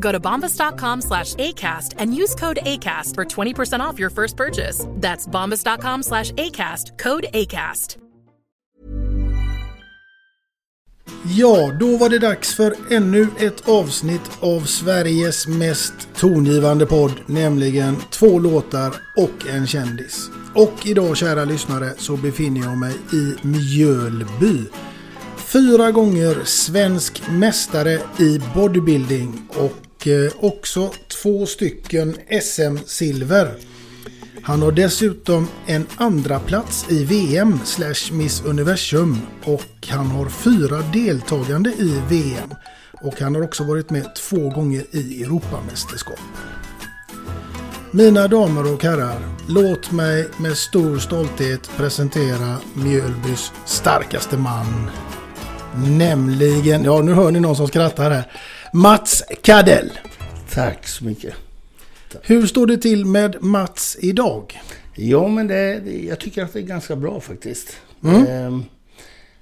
Go to bombas.com slash ACAST and use code ACAST for 20% off your first purchase. That's bombas.com slash ACAST, code ACAST. Ja, då var det dags för ännu ett avsnitt av Sveriges mest tongivande podd, nämligen två låtar och en kändis. Och idag, kära lyssnare, så befinner jag mig i Mjölby. Fyra gånger svensk mästare i bodybuilding och och eh, också två stycken SM-silver. Han har dessutom en andra plats i VM slash Miss Universum och han har fyra deltagande i VM. Och han har också varit med två gånger i Europamästerskap. Mina damer och herrar, låt mig med stor stolthet presentera Mjölbys starkaste man. Nämligen, ja nu hör ni någon som skrattar här, Mats Kadell. Tack så mycket. Hur står det till med Mats idag? Ja, men det, jag tycker att det är ganska bra faktiskt. Mm. Ehm,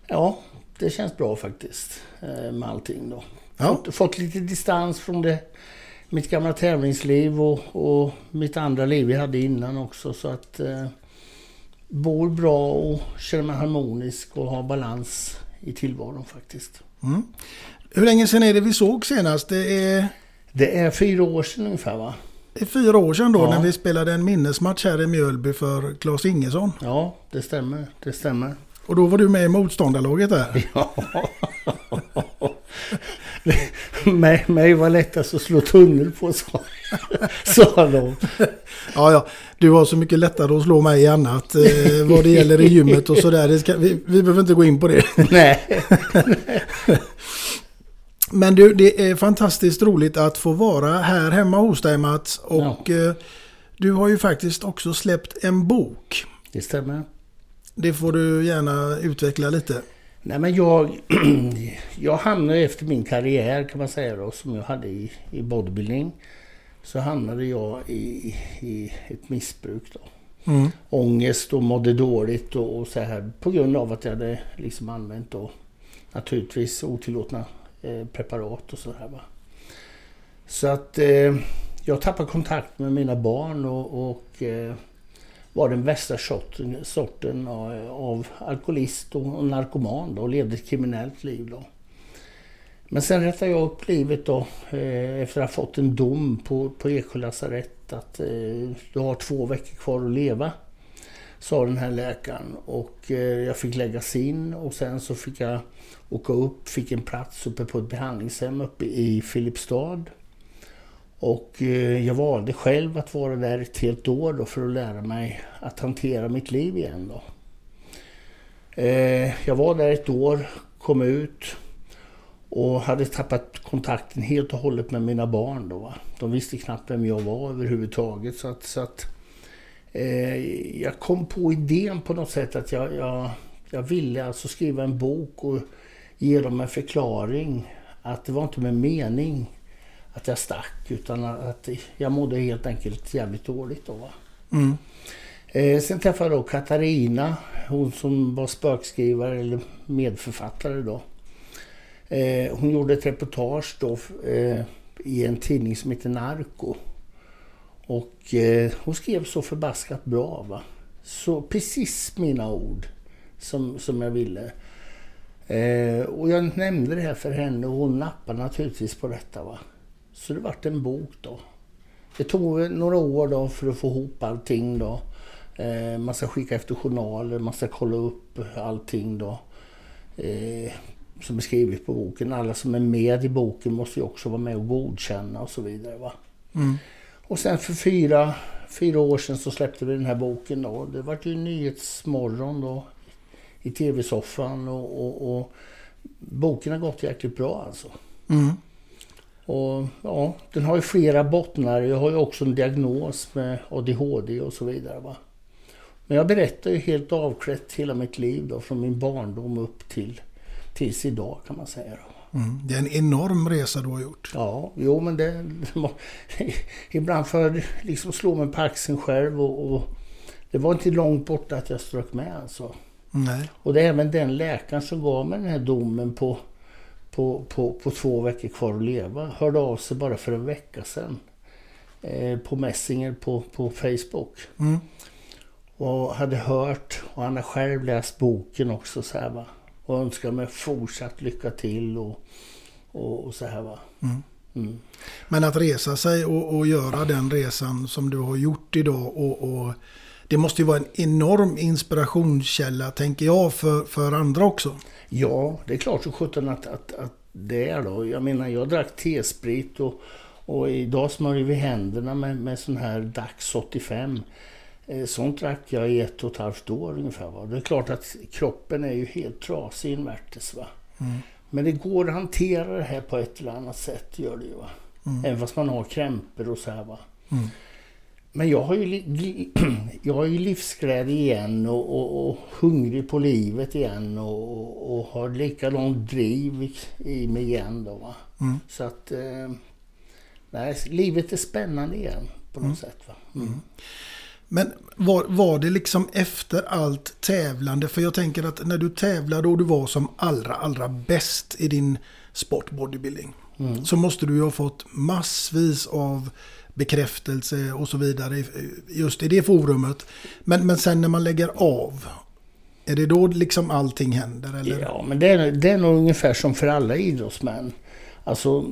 ja, det känns bra faktiskt eh, med allting då. Ja. Fått, fått lite distans från det, mitt gamla tävlingsliv och, och mitt andra liv jag hade innan också. Så att eh, bor bra och känner mig harmonisk och har balans i tillvaron faktiskt. Mm. Hur länge sedan är det vi såg senast? Det är, Det är fyra år sedan ungefär va? det är fyra år sedan då Ja. när vi spelade en minnesmatch här i Mjölby för Claes Ingesson. Ja, det stämmer. Det stämmer. Och då var du med i motståndarlaget där. Ja. mig, mig var lättast att slå tunnel på, sa, sa de. Ja, ja. Du har så mycket lättare att slå mig i annat. Eh, vad det gäller i gymmet och sådär. Vi, vi behöver inte gå in på det. Nej. Men du, det är fantastiskt roligt att få vara här hemma hos dig Mats. Och eh, du har ju faktiskt också släppt en bok. Det stämmer. Det får du gärna utveckla lite. Nej, men jag, jag hamnade efter min karriär kan man säga då, som jag hade i, i bodybuilding. Så hamnade jag i, i ett missbruk då. Mm. Ångest och mådde dåligt och, och så här på grund av att jag hade liksom använt då naturligtvis otillåtna eh, preparat och sådär va. Så att eh, jag tappade kontakt med mina barn och, och eh, var den värsta sorten, sorten av, av alkoholist och, och narkoman då, och levde ett kriminellt liv då. Men sen rättade jag upp livet då eh, efter att ha fått en dom på, på Eksjö lasarett att eh, du har två veckor kvar att leva. Sa den här läkaren och eh, jag fick läggas in och sen så fick jag åka upp, fick en plats uppe på ett behandlingshem uppe i Filipstad. Och eh, jag valde själv att vara där ett helt år då för att lära mig att hantera mitt liv igen då. Eh, jag var där ett år, kom ut och hade tappat kontakten helt och hållet med mina barn då. Va? De visste knappt vem jag var överhuvudtaget. Så att, så att, Eh, jag kom på idén på något sätt att jag, jag, jag ville alltså skriva en bok och ge dem en förklaring. Att det var inte med mening att jag stack utan att jag mådde helt enkelt jävligt dåligt då. Mm. Eh, sen träffade jag då Katarina, hon som var spökskrivare eller medförfattare då. Eh, hon gjorde ett reportage då eh, i en tidning som heter Narco. Och hon skrev så förbaskat bra. Va? Så precis mina ord som, som jag ville. Eh, och jag nämnde det här för henne och hon nappade naturligtvis på detta. Va? Så det vart en bok då. Det tog några år då för att få ihop allting då. Eh, man ska skicka efter journaler, man ska kolla upp allting då. Eh, som är skrivet på boken. Alla som är med i boken måste ju också vara med och godkänna och så vidare. Va? Mm. Och sen för fyra, fyra år sedan så släppte vi den här boken då. Det var ju Nyhetsmorgon då i tv-soffan och, och, och, boken har gått jäkligt bra alltså. Mm. Och ja, den har ju flera bottnar. Jag har ju också en diagnos med ADHD och så vidare. Va? Men jag berättar ju helt avklätt hela mitt liv då, från min barndom upp till tills idag kan man säga. Mm. Det är en enorm resa du har gjort. Ja, jo men det... ibland får jag liksom slå mig på axeln själv och, och, det var inte långt borta att jag strök med alltså. Nej. Och det är även den läkaren som gav mig den här domen på, på, på, på två veckor kvar att leva. Hörde av sig bara för en vecka sedan. Eh, på Messenger på, på Facebook. Mm. Och hade hört och han har själv läst boken också så här va och önskar mig fortsatt lycka till och, och, och så här va. Mm. Mm. Men att resa sig och, och, göra den resan som du har gjort idag och, och, det måste ju vara en enorm inspirationskälla tänker jag för, för andra också. Ja, det är klart så sjutton att, att, att det är då. Jag menar jag drack T-sprit och, och idag smörjer vi händerna med, med sån här Dax 85. Eh, sånt drack jag i ett och ett halvt år ungefär. Va? Det är klart att kroppen är ju helt trasig invärtes. Va? Mm. Men det går att hantera det här på ett eller annat sätt. Gör det ju, va? Mm. Även fast man har krämpor och så här. Va? Mm. Men jag har ju, jag har ju livsglädje igen och, och, och, hungrig på livet igen och, och har likadant driv i mig igen. Då, va? Mm. Så att eh, nej, livet är spännande igen på något mm. sätt. Va? Mm. Men var, var det liksom efter allt tävlande? För jag tänker att när du tävlade och du var som allra, allra bäst i din sport bodybuilding. Mm. Så måste du ju ha fått massvis av bekräftelse och så vidare just i det forumet. Men, men sen när man lägger av, är det då liksom allting händer? Eller? Ja, men det är, det är nog ungefär som för alla idrottsmän. Alltså,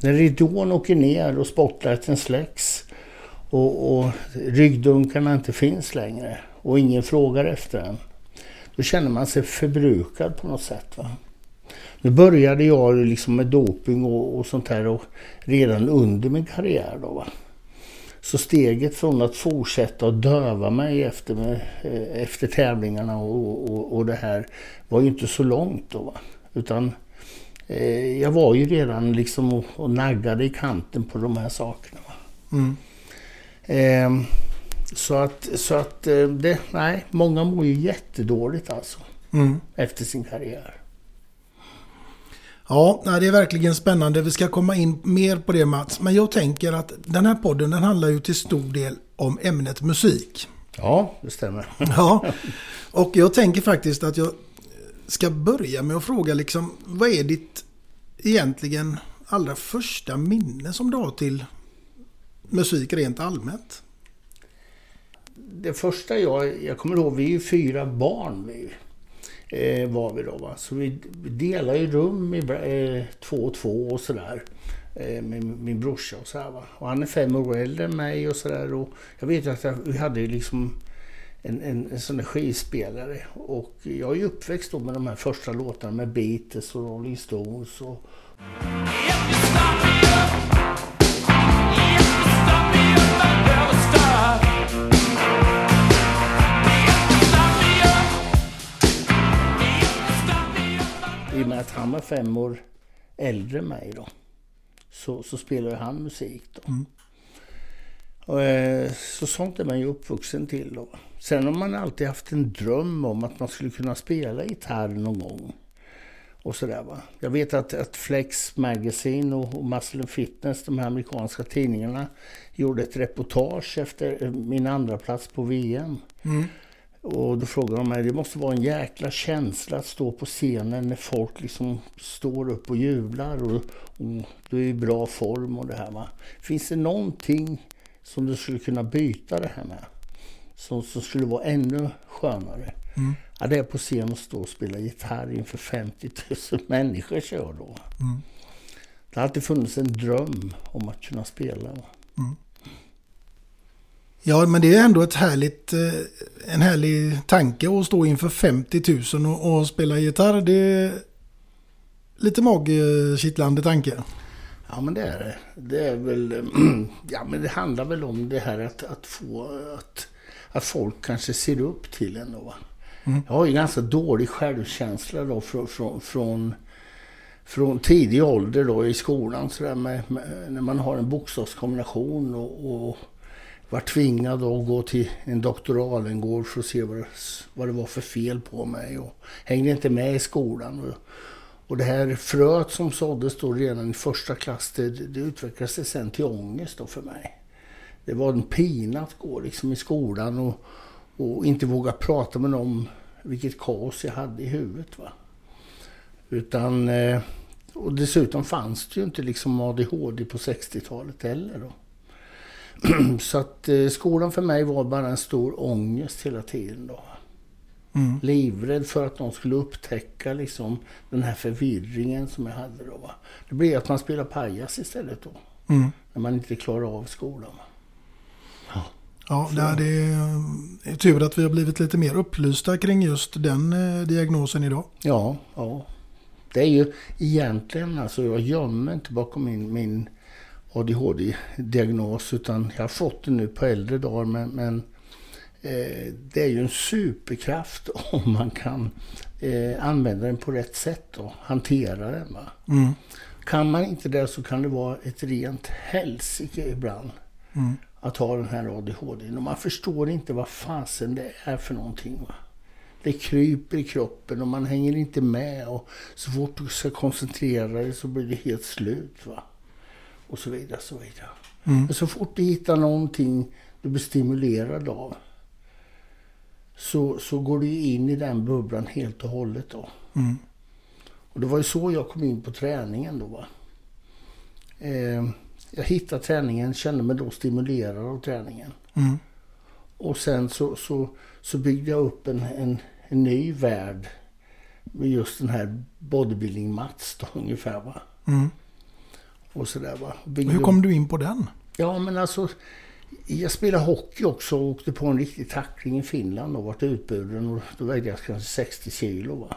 när ridån åker ner och spotlighten släcks och, och ryggdunkarna inte finns längre och ingen frågar efter en. Då känner man sig förbrukad på något sätt. Va? Nu började jag liksom med doping och, och sånt här och redan under min karriär. Då, va? Så steget från att fortsätta att döva mig efter, eh, efter tävlingarna och, och, och, det här var ju inte så långt då. Va? Utan eh, jag var ju redan liksom och, och naggade i kanten på de här sakerna. Mm. Eh, så att, så att eh, det, nej, många mår ju jättedåligt alltså. Mm. Efter sin karriär. Ja, det är verkligen spännande. Vi ska komma in mer på det Mats. Men jag tänker att den här podden den handlar ju till stor del om ämnet musik. Ja, det stämmer. Ja, och jag tänker faktiskt att jag ska börja med att fråga liksom, vad är ditt egentligen allra första minne som du har till musik rent allmänt? Det första jag, jag kommer ihåg, vi är ju fyra barn vi, eh, var vi då. Va? Så vi, delade ju rum i eh, två och två och sådär. Eh, med min brorsa och sådär. Va? Och han är fem år äldre än mig och sådär. Jag vet att jag, vi hade liksom en, en, en sån där skivspelare. Och jag är ju uppväxt då med de här första låtarna med Beatles och Rolling Stones. Och... I och med att han var fem år äldre än mig då. Så, så spelade han musik då. Mm. Och, eh, så sånt är man ju uppvuxen till. Då. Sen har man alltid haft en dröm om att man skulle kunna spela gitarr någon gång. Och sådär, va? Jag vet att, att Flex Magazine och, och Muscle Fitness, de här amerikanska tidningarna, gjorde ett reportage efter min andra plats på VM. Mm. Och då frågade de mig, det måste vara en jäkla känsla att stå på scenen när folk liksom står upp och jublar och, och du är i bra form och det här va. Finns det någonting som du skulle kunna byta det här med? Som, som skulle vara ännu skönare? Mm. Ja, det är på scen och stå och spela gitarr inför 50 000 människor kör då. Mm. Det har alltid funnits en dröm om att kunna spela. Va? Ja, men det är ändå ett härligt, eh, en härlig tanke att stå inför 50 000 och, och spela gitarr. Det är lite magkittlande tanke. Ja men det är det. Det är väl, ja men det handlar väl om det här att, att få, att, att folk kanske ser upp till en då. va. Jag har ju ganska dålig självkänsla då från, från, från, från tidig ålder då i skolan så där med, med, när man har en bokstavskombination och, och var tvingad att gå till en doktor Alengård för att se vad det, vad det var för fel på mig och hängde inte med i skolan. Och, och det här fröet som såddes då redan i första klass, det, det utvecklades sen till ångest då för mig. Det var en pina att gå liksom i skolan och, och inte våga prata med någon vilket kaos jag hade i huvudet. Va? Utan, eh, och dessutom fanns det ju inte liksom ADHD på 60-talet heller. Då. Så att eh, skolan för mig var bara en stor ångest hela tiden. Då. Mm. Livrädd för att någon skulle upptäcka liksom, den här förvirringen som jag hade. Då, va? Det blev att man spelar pajas istället då. Mm. När man inte klarar av skolan. Ja, det är, det är tur att vi har blivit lite mer upplysta kring just den eh, diagnosen idag. Ja, ja. Det är ju egentligen, alltså jag gömmer inte bakom min, min ADHD-diagnos utan jag har fått det nu på äldre dagar men, men eh, det är ju en superkraft om man kan eh, använda den på rätt sätt och hantera den. Mm. Kan man inte det så kan det vara ett rent helsike ibland Mm. att ha den här ADHD. Och man förstår inte vad fasen det är för någonting. Va? Det kryper i kroppen och man hänger inte med. Och så fort du ska koncentrera dig så blir det helt slut. Va? Och så vidare. Så, vidare. Mm. Men så fort du hittar någonting du blir stimulerad av så, så går du in i den bubblan helt och hållet. Då. Mm. Och det var ju så jag kom in på träningen då. Va? Eh, jag hittade träningen, kände mig då stimulerad av träningen. Mm. Och sen så, så, så byggde jag upp en, en, en ny värld med just den här bodybuilding mats då ungefär va. Mm. Och sådär va. Byggde Hur kom du in på den? Ja men alltså, jag spelade hockey också och åkte på en riktig tackling i Finland och vart utburen och då vägde jag kanske 60 kilo va.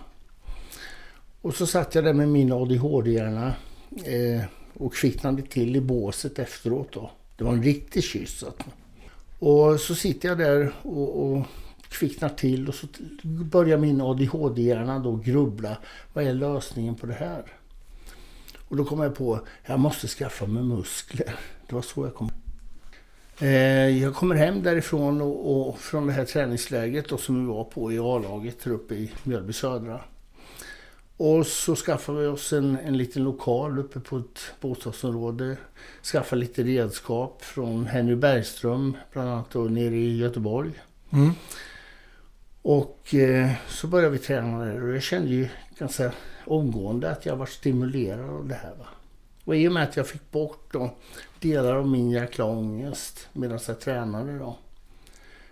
Och så satt jag där med min ADHD-hjärna eh, och kvicknade till i båset efteråt då. Det var en riktig kyss. Att, och så sitter jag där och, och kvicknar till och så börjar min ADHD-hjärna då grubbla. Vad är lösningen på det här? Och då kom jag på, jag måste skaffa mig muskler. Det var så jag kom. Eh, jag kommer hem därifrån och, och från det här träningsläget då, som vi var på i A-laget här uppe i Mjölby södra. Och så skaffade vi oss en, en liten lokal uppe på ett bostadsområde. Skaffade lite redskap från Henry Bergström, bland annat då, nere i Göteborg. Mm. Och eh, så började vi träna där och jag kände ju ganska omgående att jag var stimulerad av det här. Va? Och i och med att jag fick bort då, delar av min jäkla ångest medan jag tränade då.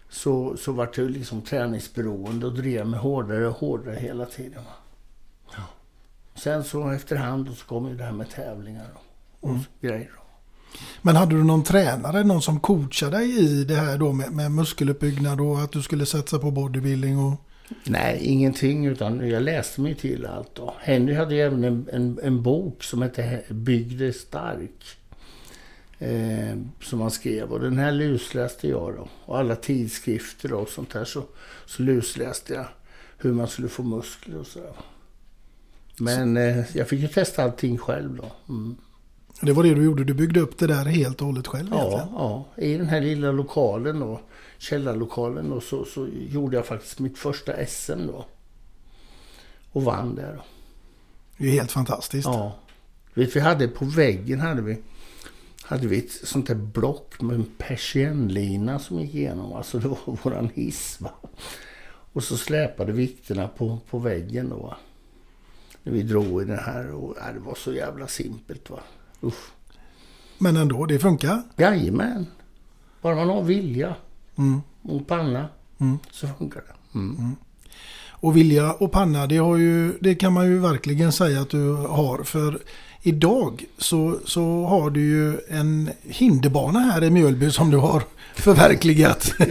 Så, så vart jag liksom träningsberoende och drev mig hårdare och hårdare hela tiden. Va? Sen så efterhand så kom ju det här med tävlingar och, och grejer. Då. Men hade du någon tränare, någon som coachade dig i det här då med, med muskeluppbyggnad och att du skulle satsa på bodybuilding? Och... Nej, ingenting. Utan jag läste mig till allt. Då. Henry hade även en, en, en bok som hette Bygg dig stark. Eh, som han skrev. Och den här lusläste jag då. Och alla tidskrifter och sånt där. Så, så lusläste jag hur man skulle få muskler och sådär. Men eh, jag fick ju testa allting själv då. Mm. Det var det du gjorde. Du byggde upp det där helt och hållet själv Ja, egentligen. ja. I den här lilla lokalen då, källarlokalen då, så, så gjorde jag faktiskt mitt första SM då. Och vann där. Då. Det är helt fantastiskt. Ja. Vi hade på väggen hade vi, hade vi ett sånt där block med en persiennlina som gick igenom. Alltså det var våran hiss. Va? Och så släpade vikterna på, på väggen då. Va? När vi drog i den här. Och, ja, det var så jävla simpelt. Va? Usch. Men ändå, det funkar. Jajamän. Bara man har vilja Mm. och panna Mm. så funkar det. Mm. Och vilja och panna, det, har ju, det kan man ju verkligen säga att du har. För idag så, så har du ju en hinderbana här i Mjölby som du har förverkligat.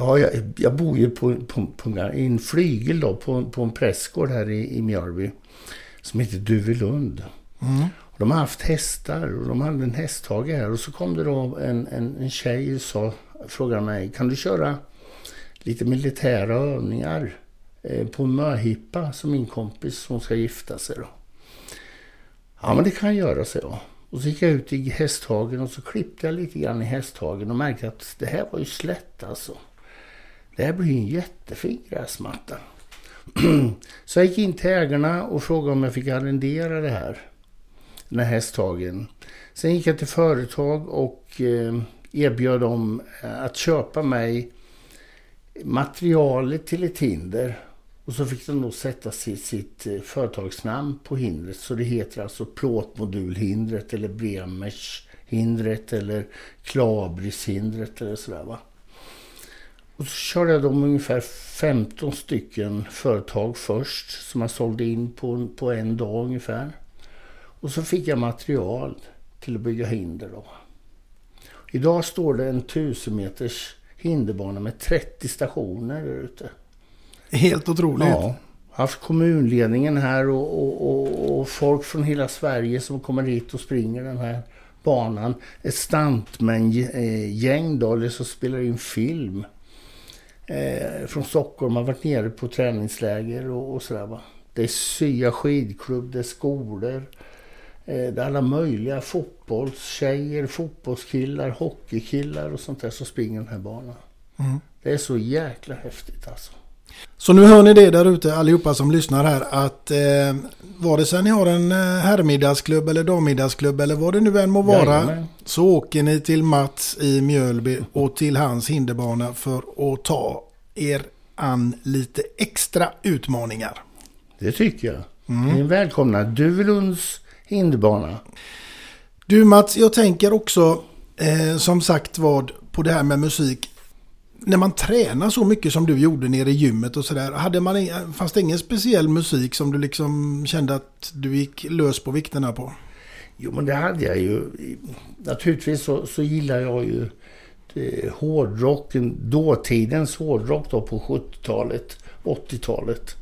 Ja, jag, jag bor ju på, på, på, en flygel då, på, på en prästgård här i, i Mjölby som heter Duvelund. Mm. De har haft hästar och de hade en hästhage här och så kom det då en, en, en tjej och sa, frågade mig, kan du köra lite militära övningar eh, på en möhippa som min kompis som ska gifta sig då? Ja men det kan jag göra, så jag. Och så gick jag ut i hästhagen och så klippte jag lite grann i hästhagen och märkte att det här var ju slätt alltså. Det här blir ju en jättefin gräsmatta. så jag gick in till ägarna och frågade om jag fick arrendera det här. Den här hästhagen. Sen gick jag till företag och eh, erbjöd dem eh, att köpa mig materialet till ett hinder. Och så fick de då sätta sitt, sitt företagsnamn på hindret. Så det heter alltså plåtmodulhindret eller Bremershindret eller Klabrishindret eller sådär va. Och så körde jag dem ungefär 15 stycken företag först som jag sålde in på, på en dag ungefär. Och så fick jag material till att bygga hinder då. Idag står det en 1000 meters hinderbana med 30 stationer där ute. Helt otroligt. Ja, haft kommunledningen här och, och, och, och folk från hela Sverige som kommer hit och springer den här banan. Ett stuntman-gäng då, eller som spelar in film. Eh, från Stockholm har varit nere på träningsläger och, och sådär va. Det är Sya skidklubb, det är skolor. Eh, alla möjliga fotbollstjejer, fotbollskillar, hockeykillar och sånt där som springer den här banan. Mm. Det är så jäkla häftigt alltså. Så nu hör ni det där ute allihopa som lyssnar här att eh, vare sig ni har en eh, herrmiddagsklubb eller dammidagsklubb eller vad det nu än må vara Jajamän. så åker ni till Mats i Mjölby och till hans hinderbana för att ta er an lite extra utmaningar. Det tycker jag. Ni är välkomna. Duvelunds hinderbana. Du Mats, jag tänker också eh, som sagt vad på det här med musik. När man tränar så mycket som du gjorde nere i gymmet och sådär. Fanns det ingen speciell musik som du liksom kände att du gick lös på vikterna på? Jo, men det hade jag ju. Naturligtvis så, så gillar jag ju eh, hårdrocken, dåtidens hårdrock då på 70-talet, 80-talet.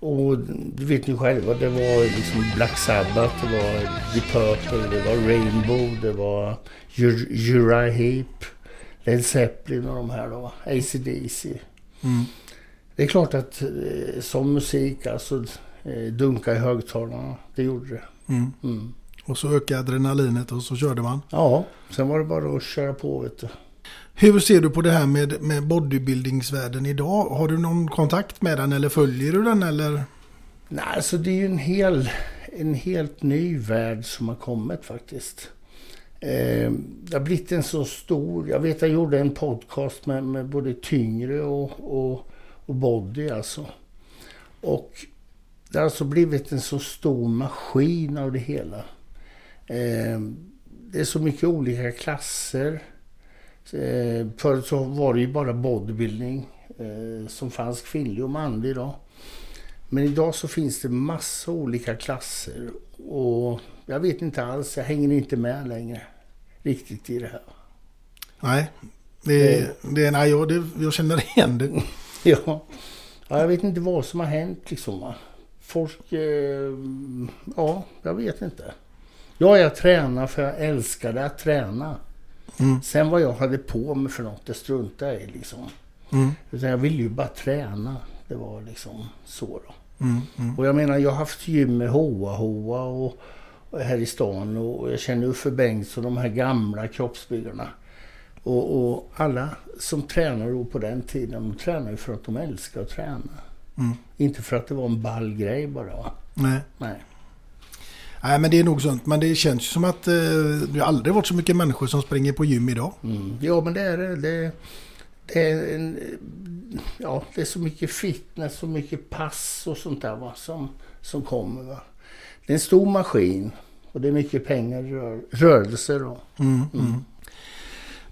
Och du vet ju själva, det var liksom Black Sabbath, det var Deep Purple, det var Rainbow, det var Ur- Uriah Heep, Led Zeppelin och de här då, AC/DC. Mm. Det är klart att eh, som musik, alltså eh, dunka i högtalarna, det gjorde det. Mm. Mm. Och så ökade adrenalinet och så körde man. Ja, sen var det bara att köra på vet du. Hur ser du på det här med, med bodybuildingsvärlden idag? Har du någon kontakt med den eller följer du den eller? Nej, alltså det är ju en, hel, en helt ny värld som har kommit faktiskt. Eh, det har blivit en så stor... Jag vet jag gjorde en podcast med, med både tyngre och, och, och body alltså. Och det har alltså blivit en så stor maskin av det hela. Eh, det är så mycket olika klasser. Eh, förut så var det ju bara bodybuilding eh, som fanns kvinnlig och manlig då. Men idag så finns det massa olika klasser och jag vet inte alls, jag hänger inte med längre riktigt i det här. Nej, det, det, nej jag, det, jag känner igen det. Ja, ja jag vet inte vad som har hänt liksom. Va? Folk, eh, ja, jag vet inte. Ja, jag tränar för jag älskade att träna. Mm. Sen vad jag hade på mig för något, det struntade jag i liksom. Mm. Utan jag ville ju bara träna. Det var liksom så då. Mm. Mm. Och jag menar, jag har haft gym med Hoa Hoa och, här i stan och jag känner Uffe Bengtsson, de här gamla kroppsbyggarna. Och, och, alla som tränar då på den tiden, de tränar ju för att de älskar att träna. Mm. Inte för att det var en ball grej bara. Nej. Nej. Nej, men det är nog sånt. Men det känns ju som att eh, det har aldrig varit så mycket människor som springer på gym idag. Mm. Ja, men det är det. det, det är en, ja, det är så mycket fitness, så mycket pass och sånt där va, som, som kommer. Va. Det är en stor maskin och det är mycket pengar i rör, rörelse då. Mm, mm.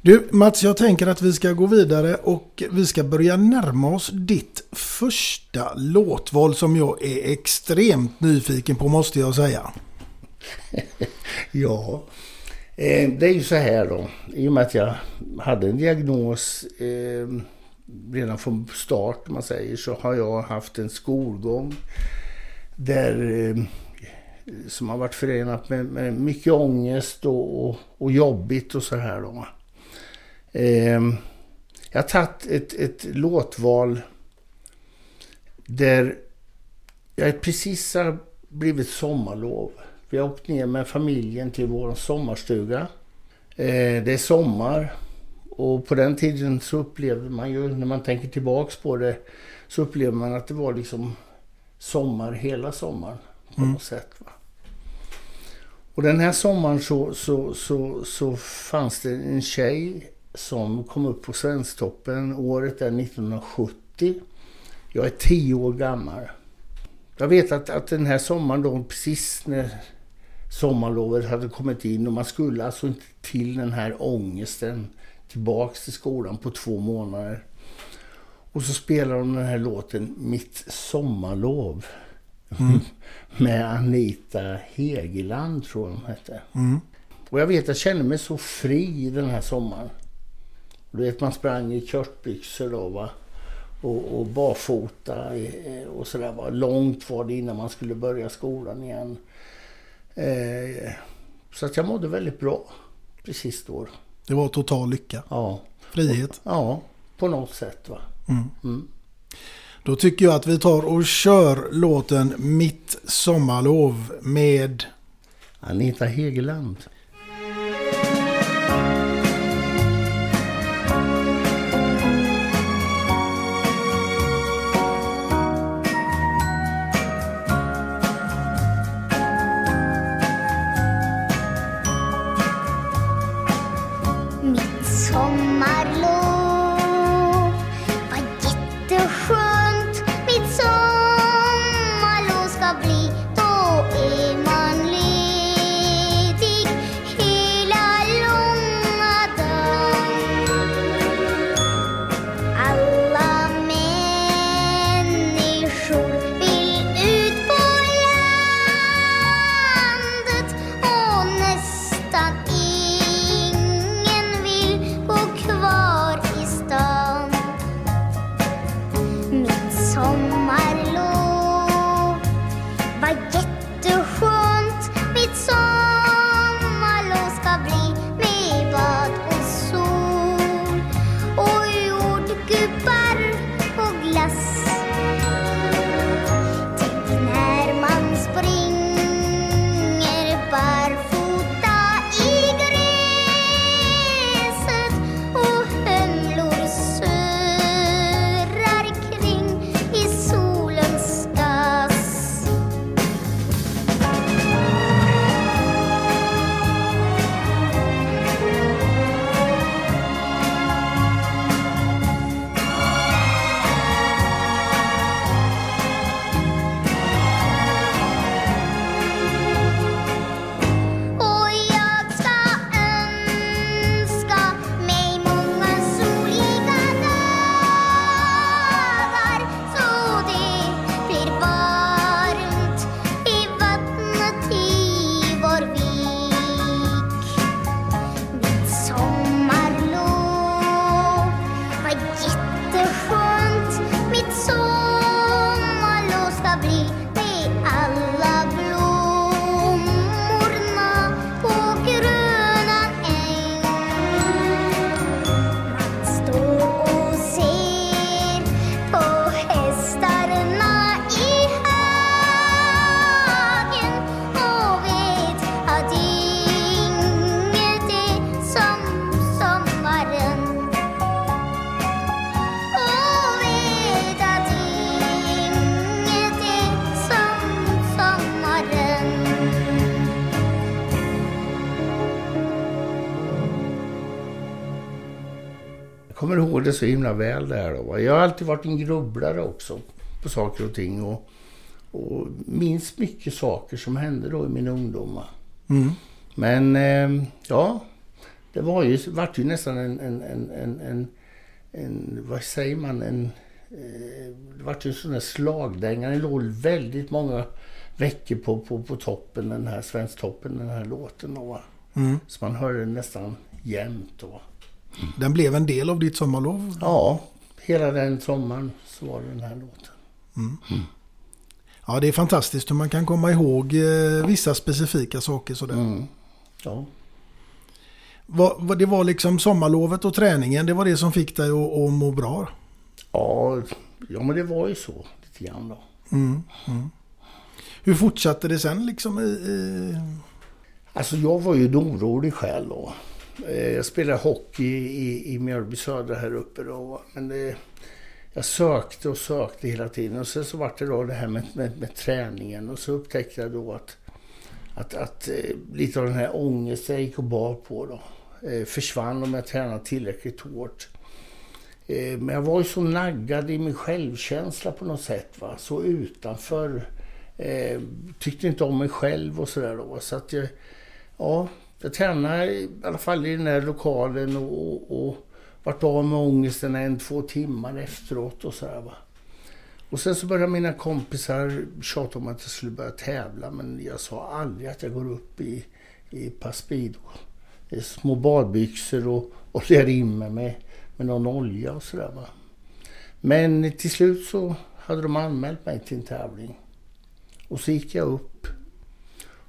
Du Mats, jag tänker att vi ska gå vidare och vi ska börja närma oss ditt första låtval som jag är extremt nyfiken på måste jag säga. ja, eh, det är ju så här då. I och med att jag hade en diagnos eh, redan från start, man säger, så har jag haft en skolgång där eh, som har varit förenat med, med mycket ångest och, och, och jobbigt och så här då. Eh, jag har tagit ett, ett låtval där jag precis har blivit sommarlov. Vi har åkt ner med familjen till vår sommarstuga. Eh, det är sommar och på den tiden så upplevde man ju, när man tänker tillbaks på det, så upplever man att det var liksom sommar hela sommaren på Mm. något sätt. Va? Och den här sommaren så, så, så, så fanns det en tjej som kom upp på Svensktoppen. Året är 1970. Jag är tio år gammal. Jag vet att, att den här sommaren då, precis när sommarlovet hade kommit in och man skulle alltså inte till den här ångesten tillbaks till skolan på två månader. Och så spelar de den här låten Mitt sommarlov. Med Anita Hegeland tror jag hon hette. Mm. Och jag vet, jag kände mig så fri den här sommaren. Du vet, man sprang i körtbyxor då va. Och, och barfota och sådär va. Långt var det innan man skulle börja skolan igen. Eh, så att jag mådde väldigt bra precis då. Det var total lycka. Ja, Frihet. ja på något sätt va. Mm. Då tycker jag att vi tar och kör låten Mitt sommarlov med Anita Hegeland. Det så himla väl där då. Jag har alltid varit en grubblare också på saker och ting. Och, och minns mycket saker som hände då i min ungdom. Mm. Men eh, ja, det var ju, vart ju nästan en, en, en, en, en, en vad säger man, en, eh, det vart ju en sån där slagdänga. Den låg väldigt många veckor på, på, på toppen, den här Svensktoppen, den här låten. Då, va? Mm. Så man hörde den nästan jämt då. Den blev en del av ditt sommarlov. Ja, hela den sommaren så var det den här låten. Ja, det är fantastiskt hur man kan komma ihåg eh, vissa specifika saker sådär. Mm. Ja. Det var liksom sommarlovet och träningen, det var det som fick dig att, må bra. Ja, ja, men det var ju så lite grann då. Mm. Mm. Hur fortsatte det sen liksom i... i... Alltså jag var ju orolig själv då. Eh, jag spelade hockey i, i Mjölby Södra här uppe då. Men det, jag sökte och sökte hela tiden. Och sen så var det då det här med, med, med träningen. Och så upptäckte jag då att, att, att eh, lite av den här ångesten jag gick och bar på då. Eh, försvann om jag tränade tillräckligt hårt. Men jag var ju så naggad i min självkänsla på något sätt. Va? Så utanför. Tyckte inte om mig själv och sådär då. Så att jag, ja, jag tränade i alla fall i den här lokalen och, och, och vart av med ångesten en, två timmar efteråt och sådär va. Och sen så började mina kompisar tjata om att jag skulle börja tävla men jag sa aldrig att jag går upp i, i ett par Speedo. I små badbyxor och, och lär in mig med, med någon olja och sådär va. Men till slut så hade de anmält mig till en tävling. Och så gick jag upp.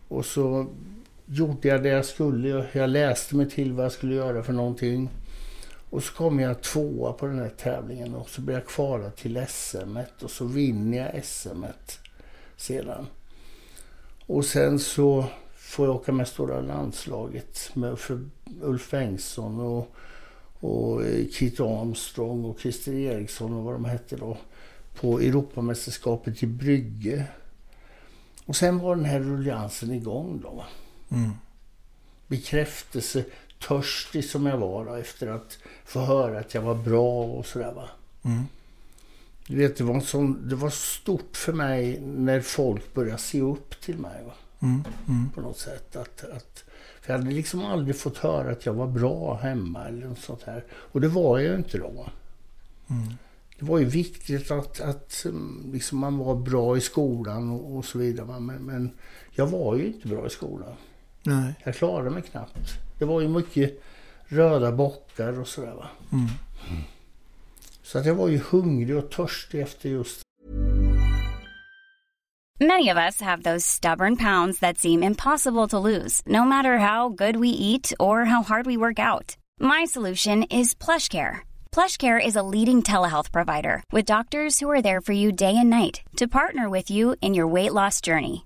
Och så gjorde jag det jag skulle. Jag läste mig till vad jag skulle göra för någonting. Och så kom jag tvåa på den här tävlingen och så blev jag kvar till SM och så vinner jag SM sedan. Och sen så får jag åka med stora landslaget med Ulf Bengtsson och, och Kit Armstrong och Christer Eriksson och vad de hette då på Europamästerskapet i Brygge. Och sen var den här rulliansen igång då. Mm. Bekräftelse, törstig som jag var då, efter att få höra att jag var bra och sådär va. Mm. Du vet, det var, sån, det var stort för mig när folk började se upp till mig. Va? Mm. Mm. På något sätt. Att, att, för jag hade liksom aldrig fått höra att jag var bra hemma eller något sånt här. Och det var jag ju inte då. Mm. Det var ju viktigt att, att mm, liksom man var bra i skolan och, och så vidare. Men, men jag var ju inte bra i skolan. Nej. Jag klarade mig knappt. Det var ju mycket röda bockar och sådär va. Mm. Så att jag var ju hungrig och törstig efter just Many of us have those stubborn pounds that seem impossible to lose, no matter how good we eat or how hard we work out. My solution is PlushCare. PlushCare is a leading telehealth provider with doctors who are there for you day and night to partner with you in your weight loss journey.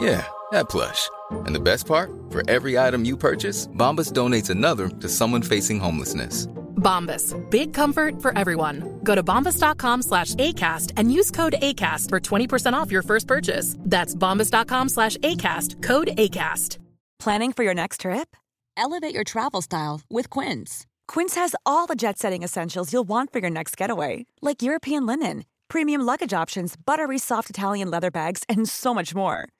Yeah, that plush. And the best part? For every item you purchase, Bombas donates another to someone facing homelessness. Bombas. Big comfort for everyone. Go to bombas.com slash ACAST and use code ACAST for 20% off your first purchase. That's bombas.com slash ACAST. Code ACAST. Planning for your next trip? Elevate your travel style with Quince. Quince has all the jet setting essentials you'll want for your next getaway, like European linen, premium luggage options, buttery soft Italian leather bags, and so much more.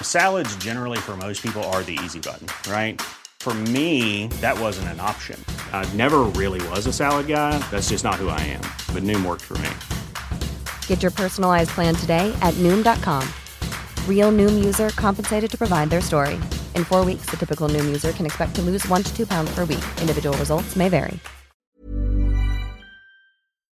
Salads generally for most people are the easy button, right? For me, that wasn't an option. I never really was a salad guy. That's just not who I am. But Noom worked for me. Get your personalized plan today at Noom.com. Real Noom user compensated to provide their story. In four weeks, the typical Noom user can expect to lose one to two pounds per week. Individual results may vary.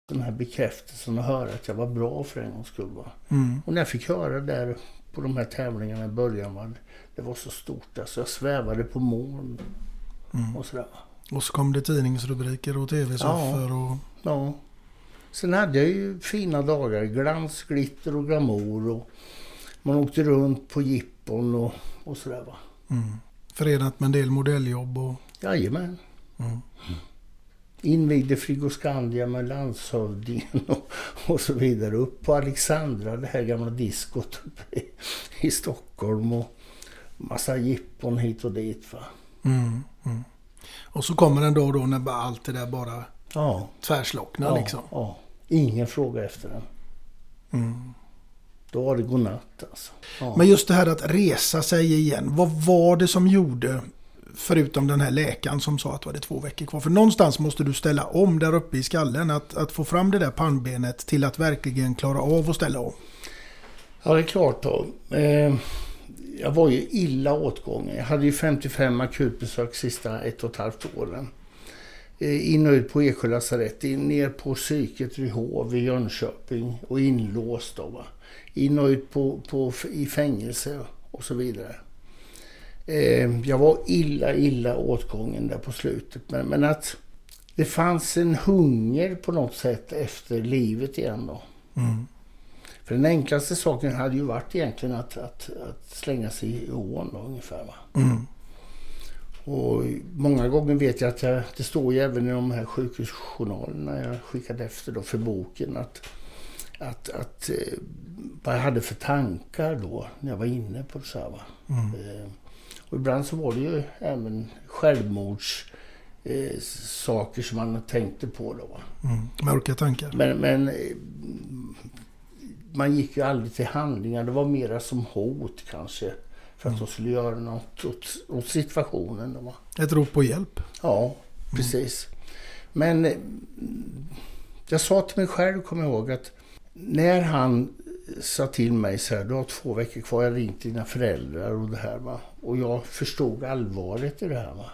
Den här bekräftelsen och höra att jag var bra för en gångs skull. Va? Mm. Och när jag fick höra där på de här tävlingarna i början, va? det var så stort. Alltså jag svävade på moln Mm. och sådär. Och så kom det tidningsrubriker och tv-soffor och... Ja. Sen hade jag ju fina dagar. Glans, glitter och glamour. Och man åkte runt på jippon och, och sådär va. Mm. Förenat med en del modelljobb och... Jajamän. Mm. Invigde Frigoscandia med landshövdingen och, och så vidare. Upp på Alexandra, det här gamla diskot uppe i, i Stockholm. Och massa jippon hit och dit va. Mm. Mm. Och så kommer en dag då när allt det där bara Ja. tvärslocknar Ja, liksom. ja. Ingen fråga efter den. Mm. Då var det godnatt alltså. Ja. Men just det här att resa sig igen. Vad var det som gjorde, förutom den här läkaren som sa att det var det två veckor kvar. För någonstans måste du ställa om där uppe i skallen. Att, att få fram det där pannbenet till att verkligen klara av att ställa om. Ja, det är klart då. Eh, jag var ju illa åtgången. Jag hade ju 55 akutbesök sista ett och ett halvt åren. Eh, in och ut på Eksjö lasarett, ner på psyket vid Hov i Jönköping och inlåst då va. In och ut på, på, i fängelse och så vidare. Eh, jag var illa, illa åtgången där på slutet. Men, men att det fanns en hunger på något sätt efter livet igen då. Mm. För den enklaste saken hade ju varit egentligen att, att, att slänga sig i ån då, ungefär. Va? Mm. Och många gånger vet jag att jag, det står ju även i de här sjukhusjournalerna jag skickade efter då för boken att, att, att eh, vad jag hade för tankar då när jag var inne på det så här. Va? Mm. Och ibland så var det ju även självmords eh, saker som man tänkte på då. Mm. Mörka tankar. Men, men eh, man gick ju aldrig till handlingar. Det var mera som hot kanske. För att de skulle göra något åt, åt situationen. Då. Ett rop på hjälp. Ja, precis. Men eh, jag sa till mig själv, kommer jag ihåg, att när han sa till mig så här, du har två veckor kvar, jag har ringt dina föräldrar och det här va. Och jag förstod allvaret i det här va.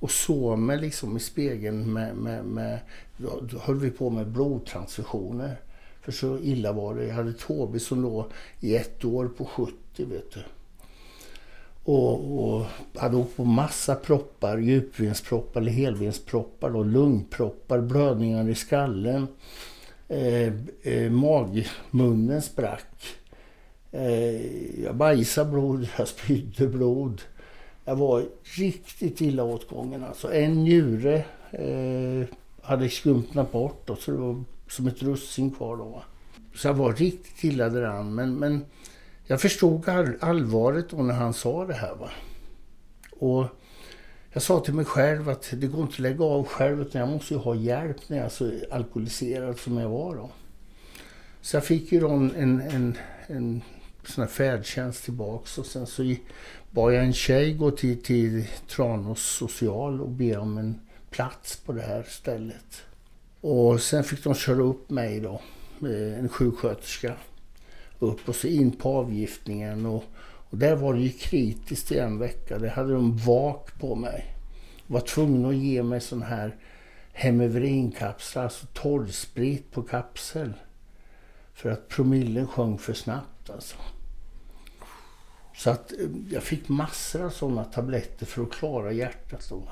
Och såg mig liksom i spegeln med, med, med då, då höll vi på med blodtransfusioner. För så illa var det. Jag hade Tobi som låg i ett år på 70 vet du. Och, och hade åkt på massa proppar, djupvensproppar eller helvensproppar, då, lungproppar, blödningar i skallen. Eh, eh, magmunnen sprack. Eh, jag bajsade blod, jag spydde blod. Jag var riktigt illa åtgången. Alltså. En njure eh, hade skrumpnat bort och så det var som ett russin kvar då. Så jag var riktigt illa däran. Men, men jag förstod all, allvaret då när han sa det här. Va? Och jag sa till mig själv att det går inte att lägga av själv utan jag måste ju ha hjälp när jag är så alkoholiserad som jag var då. Så jag fick ju då en, en, en, en sån här färdtjänst tillbaks och sen så bad jag en tjej gå till, till Tranås social och be om en plats på det här stället. Och sen fick de köra upp mig då, eh, en sjuksköterska, upp och så in på avgiftningen. Och, och där var det ju kritiskt i en vecka. Det hade de vak på mig. Var tvungna att ge mig sån här Hemevrinkapslar, alltså torrsprit på kapsel. För att promillen sjönk för snabbt alltså. Så att eh, jag fick massor av sådana tabletter för att klara hjärtat då.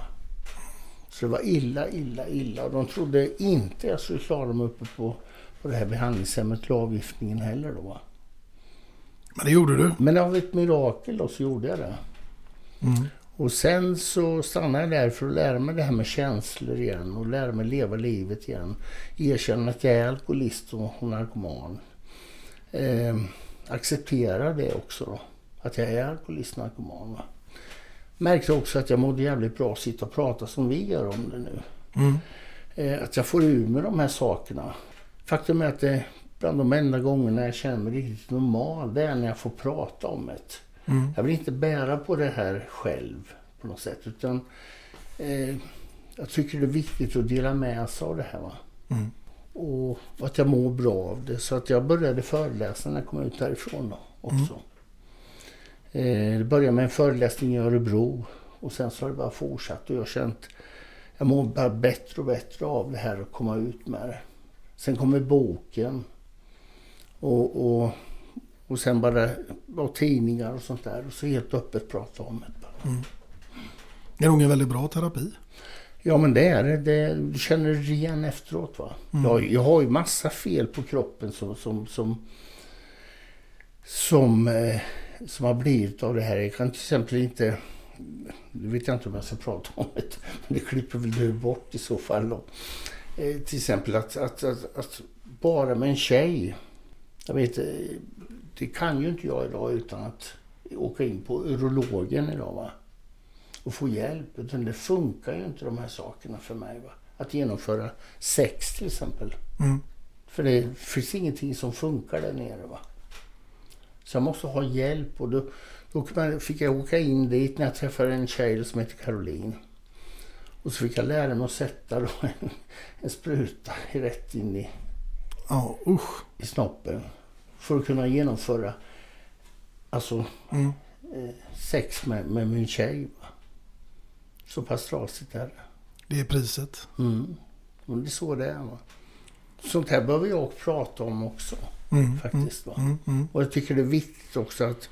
Så det var illa, illa, illa. Och de trodde inte jag skulle klara mig uppe på, på det här behandlingshemmet till avgiftningen heller då. Men det gjorde du. Men av ett mirakel då så gjorde jag det. Mm. Och sen så stannade jag där för att lära mig det här med känslor igen och lära mig leva livet igen. Erkänna att jag är alkoholist och och narkoman. eh, accepterar det också då. Att jag är alkoholist narkoman. Va? Märkte också att jag mådde jävligt bra att sitta och prata som vi gör om det nu. Mm. Eh, att jag får ur med de här sakerna. Faktum är att det bland de enda gångerna jag känner mig riktigt normal, det är när jag får prata om det. Mm. Jag vill inte bära på det här själv på något sätt. Utan eh, jag tycker det är viktigt att dela med sig av det här. Va? Mm. Och att jag mår bra av det. Så att jag började föreläsa när jag kom ut därifrån då, också. Eh, det började med en föreläsning i Örebro. Och sen så har det bara fortsatt. Och jag har känt jag mår bara bättre och bättre av det här att komma ut med det. Sen kommer boken. Och, och, och sen bara och tidningar och sånt där. Och så helt öppet prata om det. bara. Det är nog en väldigt bra terapi. Ja men det är det. du känner det ren efteråt va. Mm. Jag, jag har ju massa fel på kroppen som, som, som, som, eh, som har blivit av det här. Jag kan till exempel inte, nu vet jag inte om jag ska prata om det, men det klipper väl du bort i så fall då. Eh, till exempel att, att, att, att bara med en tjej, jag vet, eh, det kan ju inte jag idag utan att åka in på urologen idag va och få hjälp. Utan det funkar ju inte de här sakerna för mig. Va? Att genomföra sex till exempel. Mm. För det finns ingenting som funkar där nere. Va? Så jag måste ha hjälp. Och då, då fick jag åka in dit när jag träffade en tjej som heter Caroline. Och så fick jag lära mig att sätta en, en spruta rätt in i, Ja, usch. i snoppen. För att kunna genomföra alltså, Mm. eh, sex med, med min tjej. Så pass trasigt är det. Det är priset. Mm. Och det är så det är. Va? Sånt här behöver jag prata om också. Mm, Faktiskt. Va? Mm, mm. Och jag tycker det är viktigt också att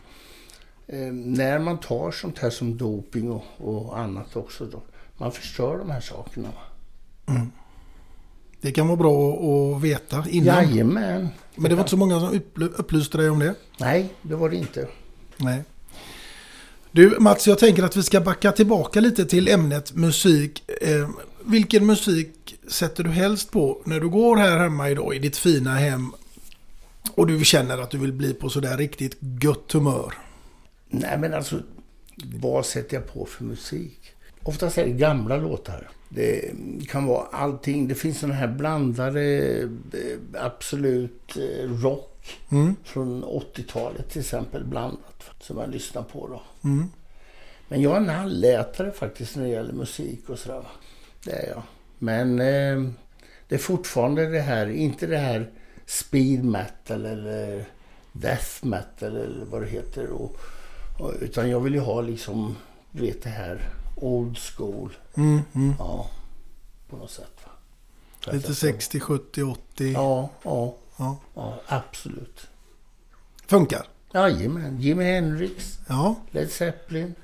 eh, när man tar sånt här som doping och, och annat också. Då, man förstör de här sakerna. Det kan vara bra att- veta innan. Jajamän. Men det var inte så många som upply- upplyste dig om det. Nej, det var det inte. Nej. Du Mats, jag tänker att vi ska backa tillbaka lite till ämnet musik. Eh, vilken musik sätter du helst på när du går här hemma idag i ditt fina hem och du känner att du vill bli på sådär riktigt gött humör? Nej men alltså, vad sätter jag på för musik? Oftast är det gamla låtar. Det kan vara allting. Det finns sådana här blandade, eh, absolut eh, rock Mm. från 80-talet till exempel blandat. Som man lyssnar på då. Mm. Men jag är en allätare faktiskt när det gäller musik och sådär. Det är jag. Men eh, det är fortfarande det här, inte det här speed metal eller death metal eller vad det heter. Och, och, utan jag vill ju ha liksom, du vet det här old school. Mm, mm. Ja, på något sätt. Va? Lite jag får- 60, 70, 80. Ja, ja, Ja. ja, absolut. Funkar. Jajamän, Jimi Hendrix, Ja, Led Zeppelin,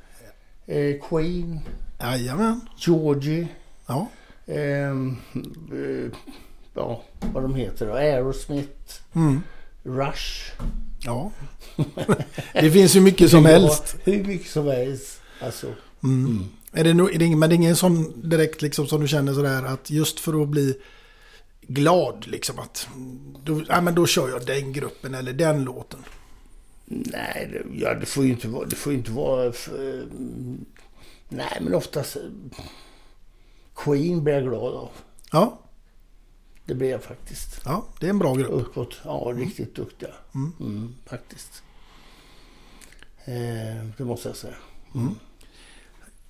eh, Queen, jajamän. Georgie. Ja. Ehm, eh, ja, vad de heter då. Aerosmith, Mm. Rush. Ja. Det finns ju mycket som helst. Hur mycket som helst. Alltså, Mm. Är det är det, men det är ingen sån direkt liksom som du känner sådär att just för att bli glad liksom att då, ja, men då kör jag den gruppen eller den låten. nej, det, ja, det får ju inte vara... Det får inte vara för, mm, nej, men oftast... eh, Queen blir jag glad av. Ja, Det blir jag faktiskt. ja det är en bra grupp. Uppåt. Ja, riktigt duktiga. Mm, faktiskt. Eh, det måste jag säga.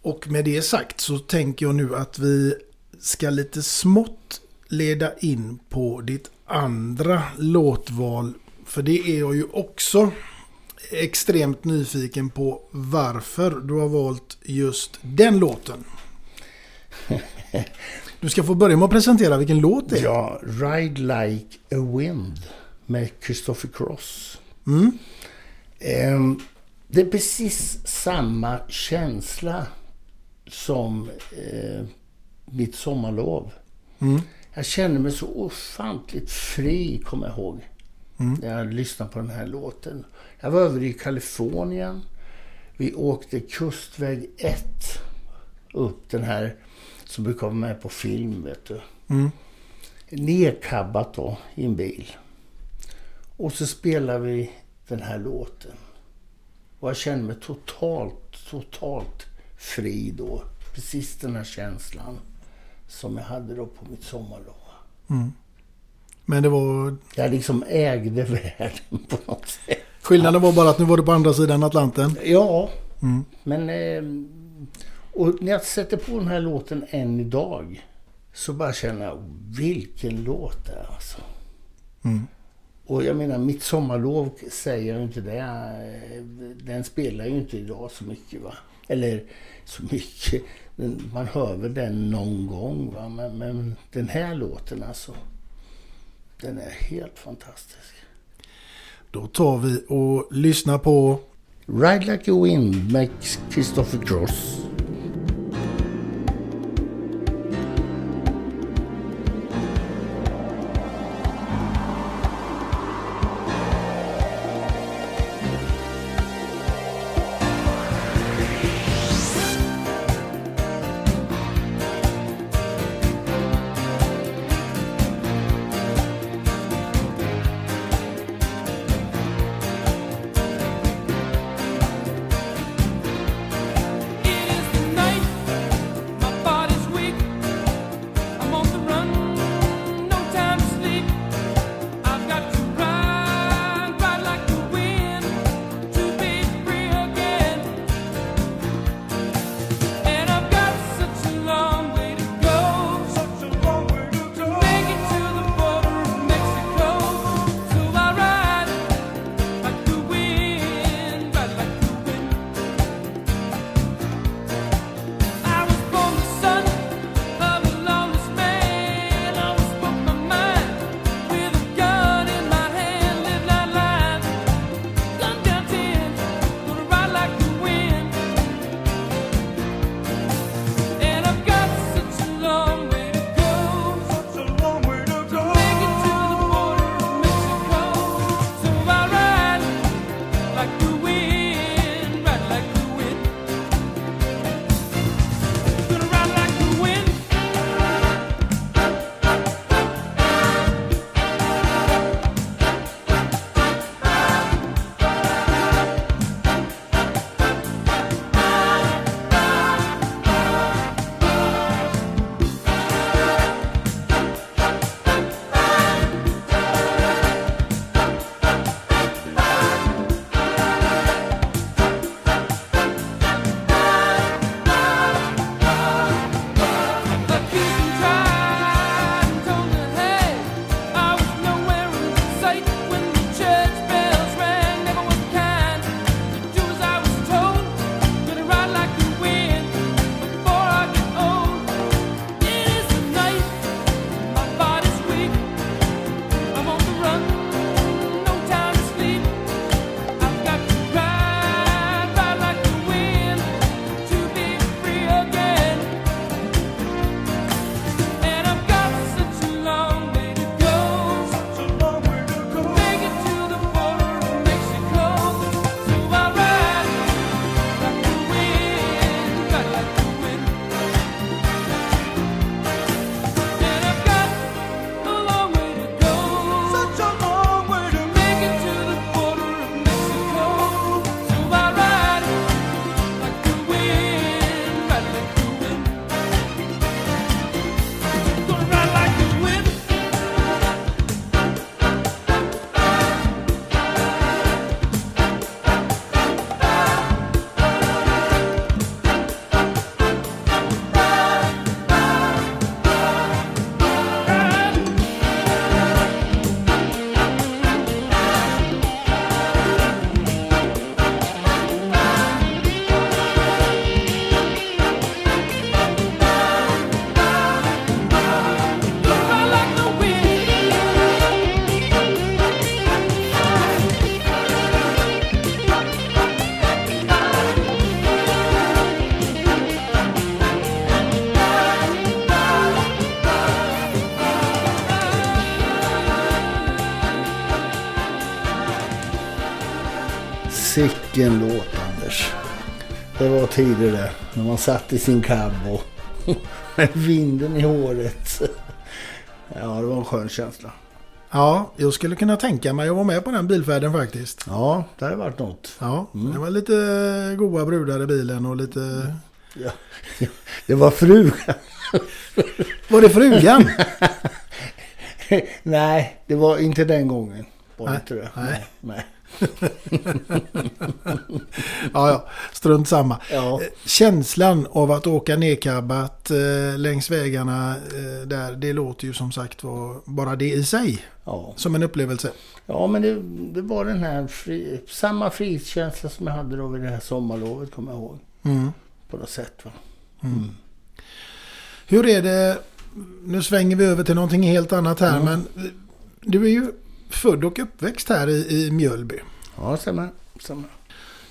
Och med det sagt så tänker jag nu att vi ska lite smått leda in på ditt andra låtval. För det är jag ju också extremt nyfiken på varför du har valt just den låten. Du ska få börja med att presentera vilken låt det är. Ja, Ride Like a Wind med Christopher Cross. Mm. Ehm, det är precis samma känsla som eh, mitt sommarlov. Mm. Jag kände mig så ofantligt fri, kommer jag ihåg. Mm. När jag lyssnade på den här låten. Jag var över i Kalifornien. Vi åkte kustväg 1 upp den här som brukar vara med på film, vet du. Mm. Nedkabbat då i en bil. Och så spelar vi den här låten. Och jag känner mig totalt, totalt fri då. Precis den här känslan som jag hade då på mitt sommarlov. Mm. Men det var... Jag liksom ägde världen på något sätt. Skillnaden var bara att nu var du på andra sidan Atlanten. Ja, Mm. men... Eh, och när jag sätter på den här låten än idag så bara känner jag, vilken låt det är alltså. Mm. Och jag menar, mitt sommarlov säger ju inte det. Den spelar ju inte idag så mycket va. Eller så mycket. Man hör väl den någon gång va. Men, men den här låten alltså. Den är helt fantastisk. Då tar vi och lyssnar på Ride Like a Wind med Christopher Cross. Sicken låt Anders. Det var tider det. När man satt i sin cab och med vinden i håret. Ja, det var en skön känsla. Ja, jag skulle kunna tänka mig att vara med på den bilfärden faktiskt. Ja, det hade varit något. Ja, det var lite goa brudar i bilen och lite... Ja, det var frugan. Var det frugan? Nej, det var inte den gången. Var det Nej, inte det? nej. nej. ja, ja, strunt samma. Ja. Känslan av att åka nedkabbat eh, längs vägarna eh, där, det låter ju som sagt var bara det i sig Ja. som en upplevelse. Ja, men det, det var den här fri, samma frihetskänsla som jag hade då vid det här sommarlovet, kommer jag ihåg. Mm. På något sätt. Va? Hur är det, nu svänger vi över till någonting helt annat här, men du är ju född och uppväxt här i, i Mjölby. Ja, stämmer. stämmer.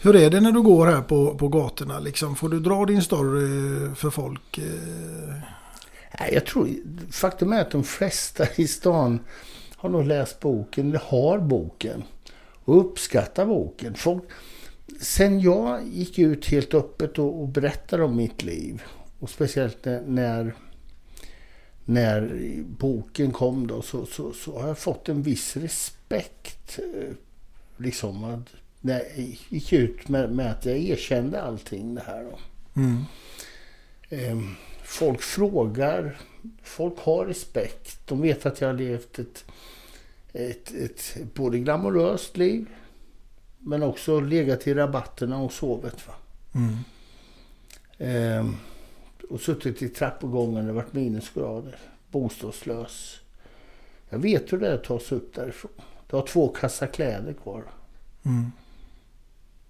Hur är det när du går här på, på gatorna? Liksom, får du dra din story för folk? eh? Nej, jag tror, faktum är att de flesta i stan har nog läst boken, eller har boken. Och uppskattar boken. Folk, sen jag gick ut helt öppet och, och berättade om mitt liv. Och speciellt när, när, när boken kom då så, så, så har jag fått en viss respekt. eh, Liksom att när jag gick ut med, med att jag erkände allting det här. Då. Mm. Ehm, Folk frågar, folk har respekt. De vet att jag har levt ett, ett, ett både glamoröst liv men också legat i rabatterna och sovit. Va? Mm. Ehm, och suttit i trappuppgången, det varit minusgrader. Bostadslös. Jag vet hur det är att ta sig upp därifrån. Du har två kassar kläder kvar. Mm.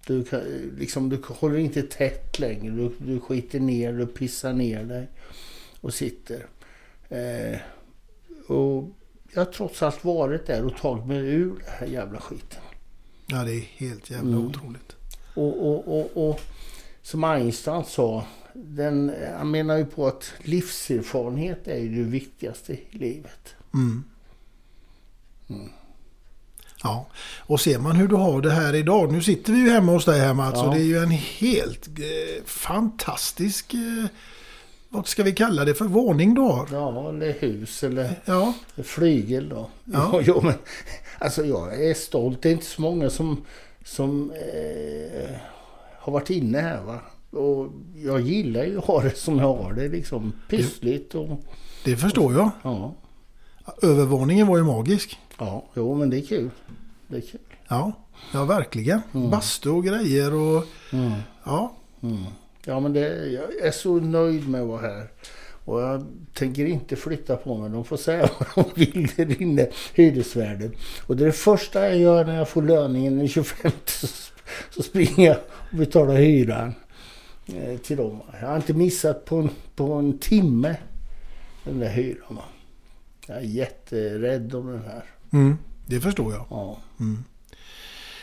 Du, kan, liksom, du håller inte tätt längre. Du, du skiter ner, du pissar ner dig och sitter. Eh, och jag har trots allt varit där och tagit mig ur den här jävla skiten. Ja, det är helt jävla Mm. otroligt. Och, och, och, och som Einstein sa, den, han menar ju på att livserfarenhet är ju det viktigaste i livet. Mm. Ja, och ser man hur du har det här idag. Nu sitter vi ju hemma hos dig här Mats Ja. och det är ju en helt eh, fantastisk, eh, vad ska vi kalla det för, våning du har. Ja, eller hus eller Ja, flygel då. Ja. Ja. Jo, men, alltså jag är stolt. Det är inte så många som, som eh, har varit inne här va. Och jag gillar ju att ha det som jag har det liksom. Pyssligt och det förstår jag. ja. Övervåningen var ju magisk. Ja, jo men det är kul. Det är kul. Ja, ja verkligen. Bastu och grejer och ja. Ja men det, jag är så nöjd med att vara här. Och jag tänker inte flytta på mig. De får säga vad de vill där inne, hyresvärden. Och det är det första jag gör när jag får löningen den 25 så, så springer jag och betalar hyran till dem. Jag har inte missat på en, på en timme den där hyran. Jag är jätterädd om den här. Mm, det förstår jag. Ja.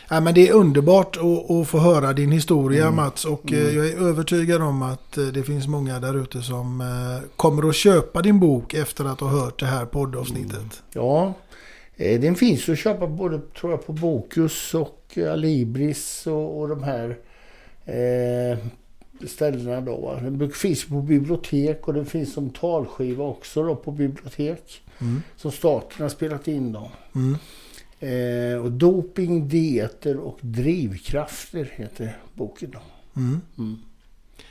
Ja, men det är underbart att, att få höra din historia Mats och eh, jag är övertygad om att eh, det finns många där ute som eh, kommer att köpa din bok efter att ha hört det här poddavsnittet. Ja, eh, den finns att köpa både tror jag på Bokus och eh, Alibris och, och de här eh, ställena då. va. Den finns på bibliotek och den finns som talskiva också då på bibliotek. Som staten har spelat in då. Mm. Eh, och Doping, dieter och drivkrafter heter boken då. Mm.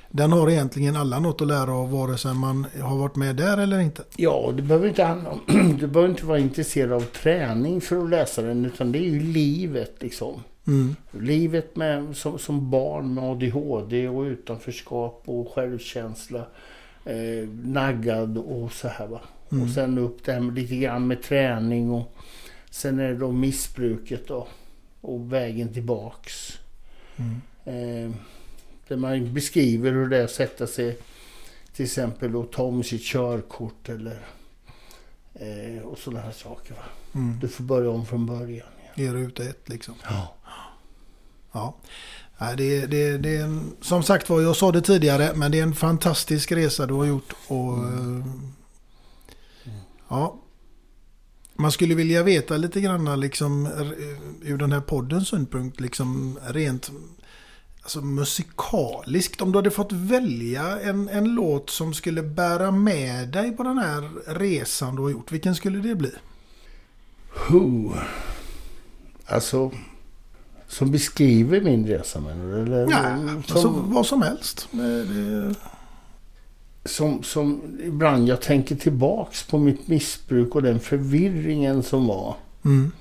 Den har egentligen alla något att lära av vare sig man har varit med där eller inte. Ja, det behöver inte handla om, du behöver inte vara intresserad av träning för att läsa den utan det är ju livet liksom. Mm. Livet med, som, som barn med ADHD och utanförskap och självkänsla. Eh, naggad och så här va. Och sen upp det här med lite grann med träning och sen är det då missbruket då. Och vägen tillbaks. Eh, där man beskriver hur det är att sätta sig till exempel och ta om sitt körkort eller eh, och sådana här saker. Va? Mm. Du får börja om från början. Er ute ett liksom. Ja. Ja. Nej, det, är- det, det är en, som sagt var, jag sa det tidigare, men det är en fantastisk resa du har gjort. Och, eh, Ja. Man skulle vilja veta lite grann liksom, eh, ur den här poddens synpunkt, liksom rent alltså, musikaliskt. Om du hade fått välja en, en låt som skulle bära med dig på den här resan du har gjort, vilken skulle det bli? Who? Alltså, som beskriver min resa menar du? Eller, Nej, som, alltså vad som helst. Det, som, som ibland jag tänker tillbaks på mitt missbruk och den förvirringen som var. mm.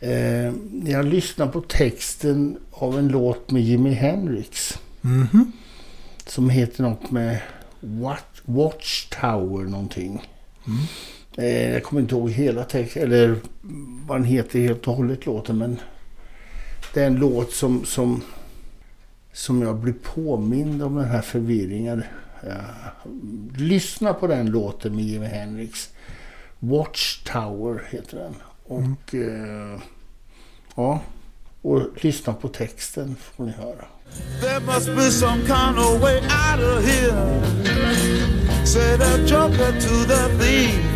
Eh, jag lyssnar på texten av en låt med Jimi Hendrix. Mhm. Som heter något med What, Watchtower någonting. Mm. Eh, jag kommer inte ihåg hela texten, eller vad den heter helt och hållet låten. Men det är en låt som, som, som jag blir påmind om den här förvirringen. Eh, lyssna på den låten med Jimi Hendrix. Watchtower heter den. Och eh, ja, och lyssna på texten får ni höra. There must be some kind of way out of here. Say the joker to the thief.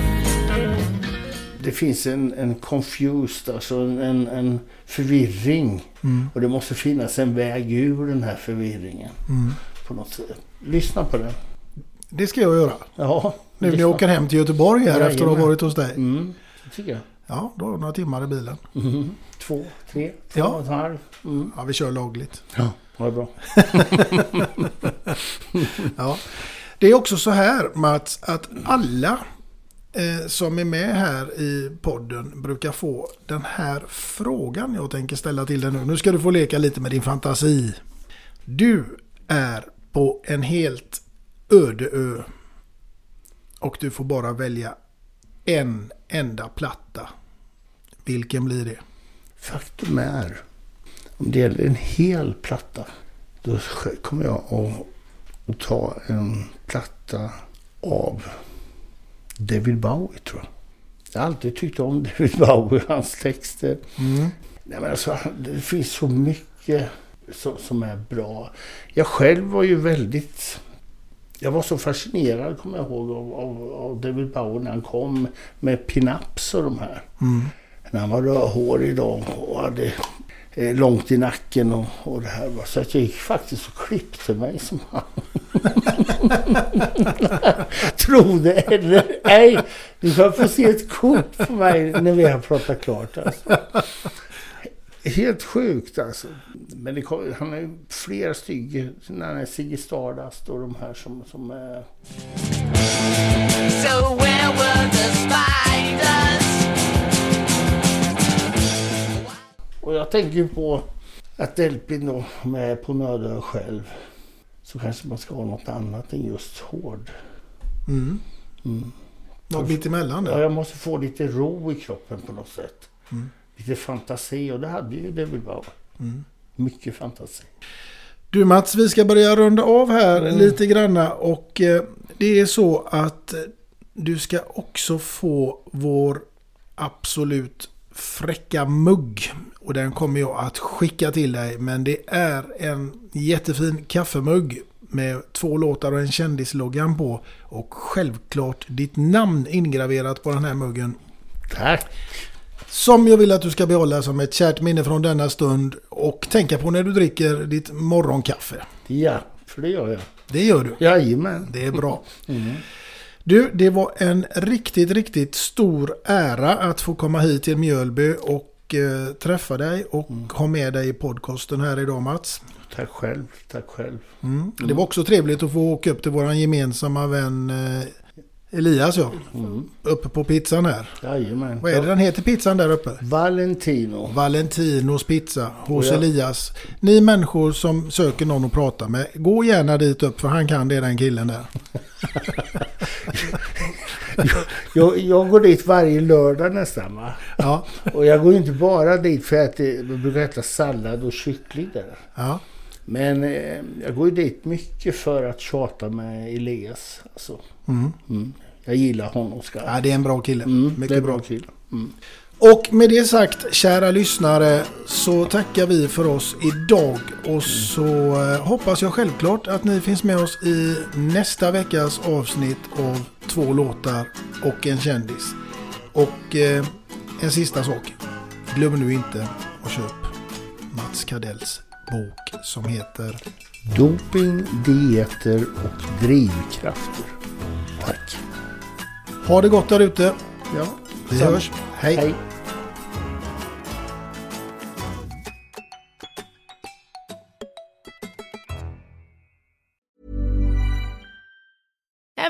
Det finns en, en confused, alltså en, en, förvirring. Mm. Och det måste finnas en väg ur den här förvirringen. Mm. På något sätt. Lyssna på den. Det ska jag göra. Ja. Nu när jag åker hem till Göteborg här efter att ha varit hos dig. Mm, det tycker jag. Ja, då har några timmar i bilen. Mhm. Två, tre, två Ja. och en halv. Mm. Ja, vi kör lagligt. Ja, vad bra. ja. Det är också så här Mats, att alla eh, som är med här i podden brukar få den här frågan jag tänker ställa till dig nu. Nu ska du få leka lite med din fantasi. Du är på en helt öde ö. Och du får bara välja en enda platta. Vilken blir det? Faktum är, om det gäller en hel platta, då kommer jag att, att ta en platta av David Bowie, tror jag. Jag har alltid tyckt om David Bowie och hans texter. Mm. Nej, men alltså, det finns så mycket som, som är bra. Jag själv var ju väldigt... Jag var så fascinerad, kommer jag ihåg, av, av, av David Bowie när han kom med pin-ups och de här. Mm. När han var rödhårig då och hade eh, långt i nacken och, och det här. Så att jag gick faktiskt och klippte mig som han. Tro det eller ej. Du kan få se ett kort på mig när vi har pratat klart. Alltså. Helt sjukt alltså. Men det kom, han har ju flera stycken. När han är Ziggy Stardust och de här som, som är... So where were the spiders? Och jag tänker på att Elpin då med på Nödö själv. Så kanske man ska ha något annat än just hård. Mm. Mm. Något mitt emellan Ja, där. jag måste få lite ro i kroppen på något sätt. Mm. Lite fantasi och det hade ju David Bowie. Mm. Mycket fantasi. Du Mats, vi ska börja runda av här Mm. lite granna och eh, det är så att eh, du ska också få vår absolut fräcka mugg och den kommer jag att skicka till dig men det är en jättefin kaffemugg med två låtar och en kändisloggan på och självklart ditt namn ingraverat på den här muggen. Tack! Som jag vill att du ska behålla som ett kärt minne från denna stund och tänka på när du dricker ditt morgonkaffe. Ja, för det gör jag. Det gör du. Jajamän. Det är bra. Mm. Du, det var en riktigt, riktigt stor ära att få komma hit till Mjölby och eh, träffa dig och ha med dig i podcasten här idag Mats. Tack själv. Tack själv. Mm. Det var också trevligt att få åka upp till vår gemensamma vän eh, Elias ja. Mm. Uppe på pizzan här. Jajamän. Vad är det den heter pizzan där uppe? Valentino. Valentinos pizza hos Och jag- Elias. Ni människor som söker någon att prata med, gå gärna dit upp för han kan det den killen där. Jag, jag går dit varje lördag nästan va. Ja, Och jag går inte bara dit för att jag brukar äta sallad och kyckling där. ja. Men eh, jag går dit mycket för att tjata med Elias. Alltså, Mm. mm. Jag gillar honom ska ja det är en bra kille. mm, Mycket det är bra. bra kille. Mm. Och med det sagt, kära lyssnare, så tackar vi för oss idag. Och så eh, hoppas jag självklart att ni finns med oss i nästa veckas avsnitt av två låtar och en kändis. Och eh, en sista sak. Glöm nu inte att köpa Mats Kadells bok som heter Doping, dieter och drivkrafter. Tack. Ha det gott där ute. Ja, Vi hörs. Hej. Hej.